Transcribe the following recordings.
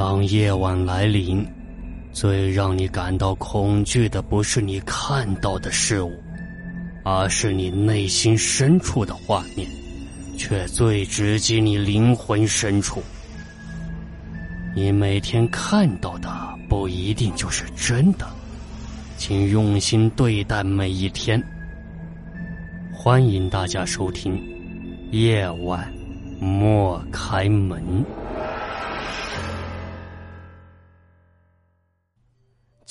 当夜晚来临，最让你感到恐惧的不是你看到的事物，而是你内心深处的画面，却最直击你灵魂深处。你每天看到的不一定就是真的，请用心对待每一天。欢迎大家收听《夜晚莫开门》。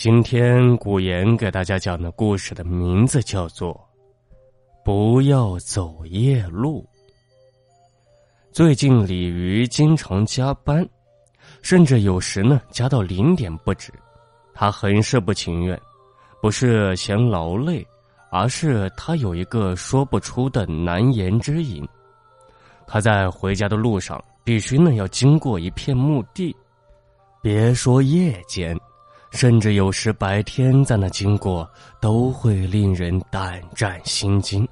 今天古言给大家讲的故事的名字叫做《不要走夜路》。最近鲤鱼经常加班。甚至有时呢，加到零点不止，他很是不情愿，不是嫌劳累，而是他有一个说不出的难言之隐。他在回家的路上，必须呢要经过一片墓地，别说夜间，甚至有时白天在那经过，都会令人胆战心惊。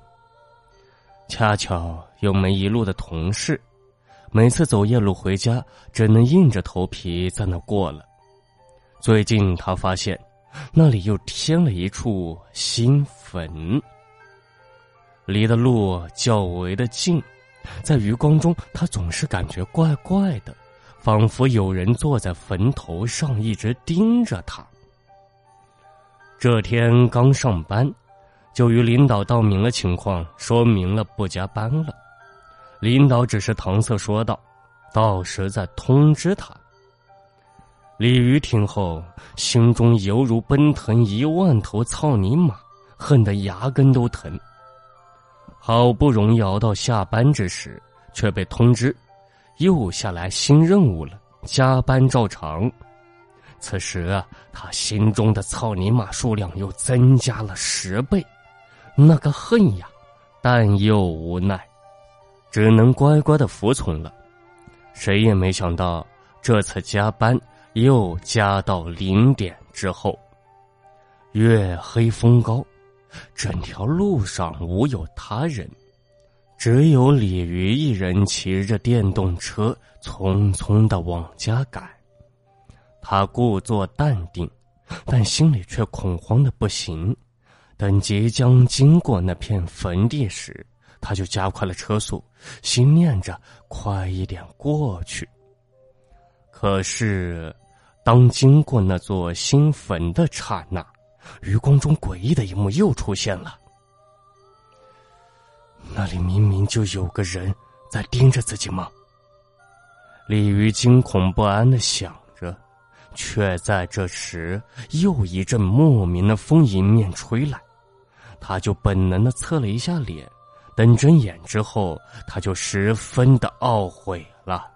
恰巧有没一路的同事。每次走夜路回家，只能硬着头皮在那过了。最近他发现，那里又添了一处新坟，离的路较为的近，在余光中，他总是感觉怪怪的，仿佛有人坐在坟头上一直盯着他。这天刚上班，就与领导道明了情况，说明了不加班了。领导只是搪塞说道：“到时再通知他。”李鱼听后，心中犹如奔腾一万头草泥马，恨得牙根都疼。好不容易熬到下班之时，却被通知又下来新任务了，加班照常。此时啊，他心中的草泥马数量又增加了十倍，那个恨呀，但又无奈。只能乖乖的服从了，谁也没想到这次加班又加到零点之后。月黑风高，整条路上无有他人，只有鲤鱼一人骑着电动车匆匆的往家赶。他故作淡定，但心里却恐慌的不行。等即将经过那片坟地时，他就加快了车速，心念着快一点过去。可是，当经过那座新坟的刹那，余光中诡异的一幕又出现了。那里明明就有个人在盯着自己吗？鲤鱼惊恐不安的想着，却在这时又一阵莫名的风迎面吹来，他就本能的侧了一下脸。等睁眼之后，他就十分的懊悔了，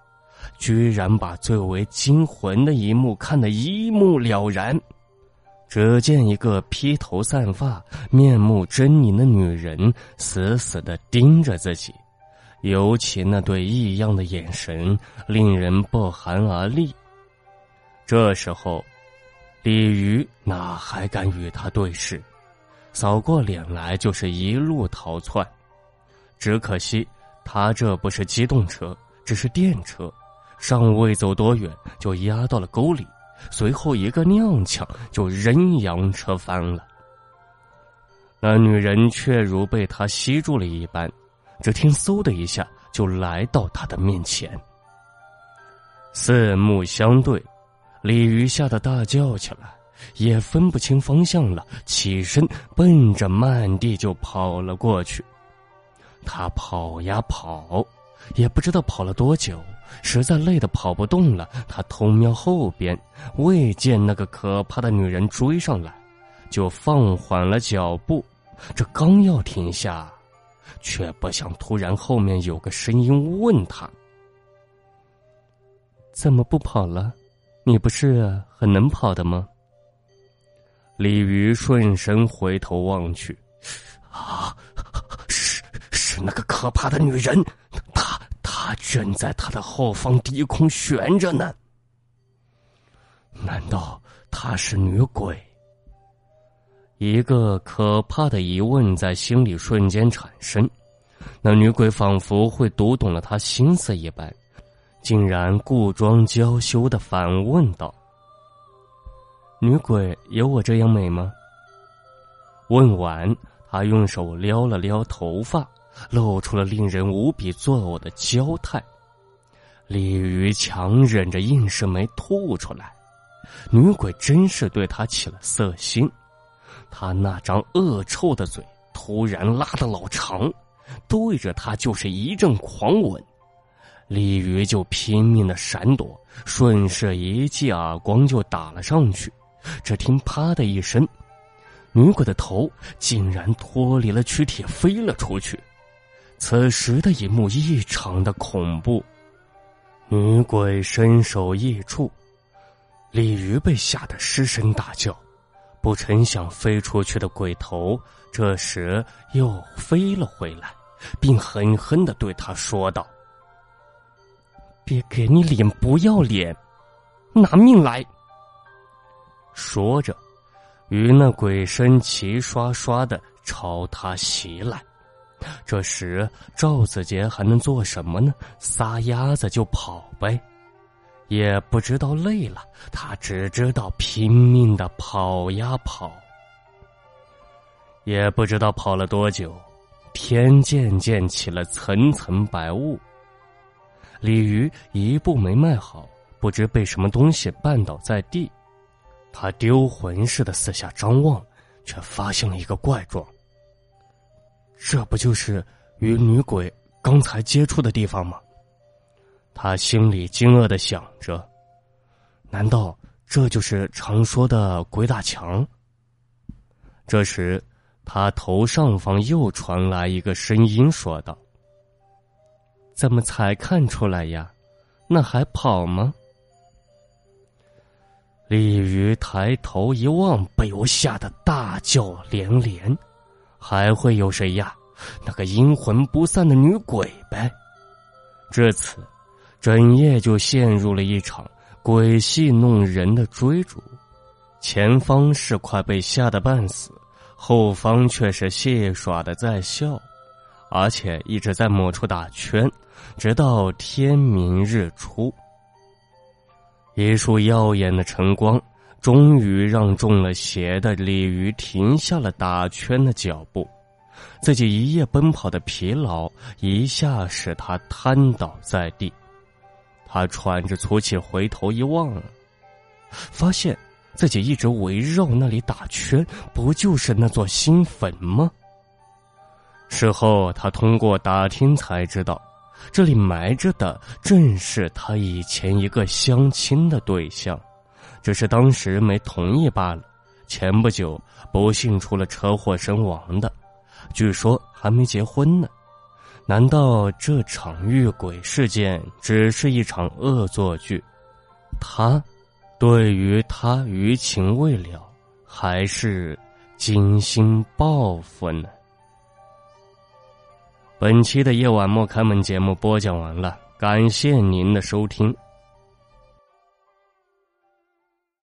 居然把最为惊魂的一幕看得一目了然。只见一个披头散发、面目狰狞的女人死死的盯着自己，尤其那对异样的眼神令人不寒而栗。这时候，鲤鱼哪还敢与他对视，扫过脸来就是一路逃窜。只可惜，他这不是机动车，只是电车，尚未走多远就压到了沟里，随后一个踉跄就人仰车翻了。那女人却如被他吸住了一般，只听嗖的一下就来到他的面前。四目相对，鲤鱼吓得大叫起来，也分不清方向了，起身奔着漫地就跑了过去。他跑呀跑，也不知道跑了多久，实在累得跑不动了。他偷瞄后边，未见那个可怕的女人追上来，就放缓了脚步。这刚要停下，却不想突然后面有个声音问他：“怎么不跑了？你不是很能跑的吗？”鲤鱼顺身回头望去，啊！是是那个可怕的女人，正在他的后方低空悬着呢。难道她是女鬼？一个可怕的疑问在心里瞬间产生。那女鬼仿佛会读懂了他心思一般，竟然故装娇羞的反问道：“女鬼有我这样美吗？”问完，他用手撩了撩头发，露出了令人无比作呕的娇态。鲤鱼强忍着硬是没吐出来，女鬼真是对他起了色心。他那张恶臭的嘴突然拉得老长，对着他就是一阵狂吻。鲤鱼就拼命的闪躲，顺势一记耳光就打了上去。只听“啪”的一声。女鬼的头竟然脱离了躯体飞了出去，此时的一幕异常的恐怖。女鬼身首异处，鲤鱼被吓得失声大叫。不成想，飞出去的鬼头这时又飞了回来，并狠狠的对他说道：“别给你脸不要脸，拿命来！”说着。与那鬼身齐刷刷的朝他袭来，这时赵子杰还能做什么呢？撒丫子就跑呗，也不知道累了，他只知道拼命的跑呀跑。也不知道跑了多久，天渐渐起了层层白雾，鲤鱼一步没迈好，不知被什么东西绊倒在地。他丢魂似的四下张望，却发现了一个怪状。这不就是与女鬼刚才接触的地方吗？他心里惊愕的想着：难道这就是常说的鬼打墙？这时，他头上方又传来一个声音，说道：“怎么才看出来呀？那还跑吗？”鲤鱼抬头一望，被我吓得大叫连连。还会有谁呀？那个阴魂不散的女鬼呗。至此，整夜就陷入了一场鬼戏弄人的追逐。前方是快被吓得半死，后方却是戏耍的在笑，而且一直在某处打圈，直到天明日出。一束耀眼的晨光，终于让中了邪的鲤鱼停下了打圈的脚步。自己一夜奔跑的疲劳，一下使他瘫倒在地。他喘着粗气，回头一望，发现自己一直围绕那里打圈，不就是那座新坟吗？事后，他通过打听才知道。这里埋着的正是他以前一个相亲的对象，只是当时没同意罢了。前不久不幸出了车祸身亡的，据说还没结婚呢。难道这场遇鬼事件只是一场恶作剧？他对于他余情未了，还是精心报复呢？本期的夜晚莫开门节目播讲完了，感谢您的收听。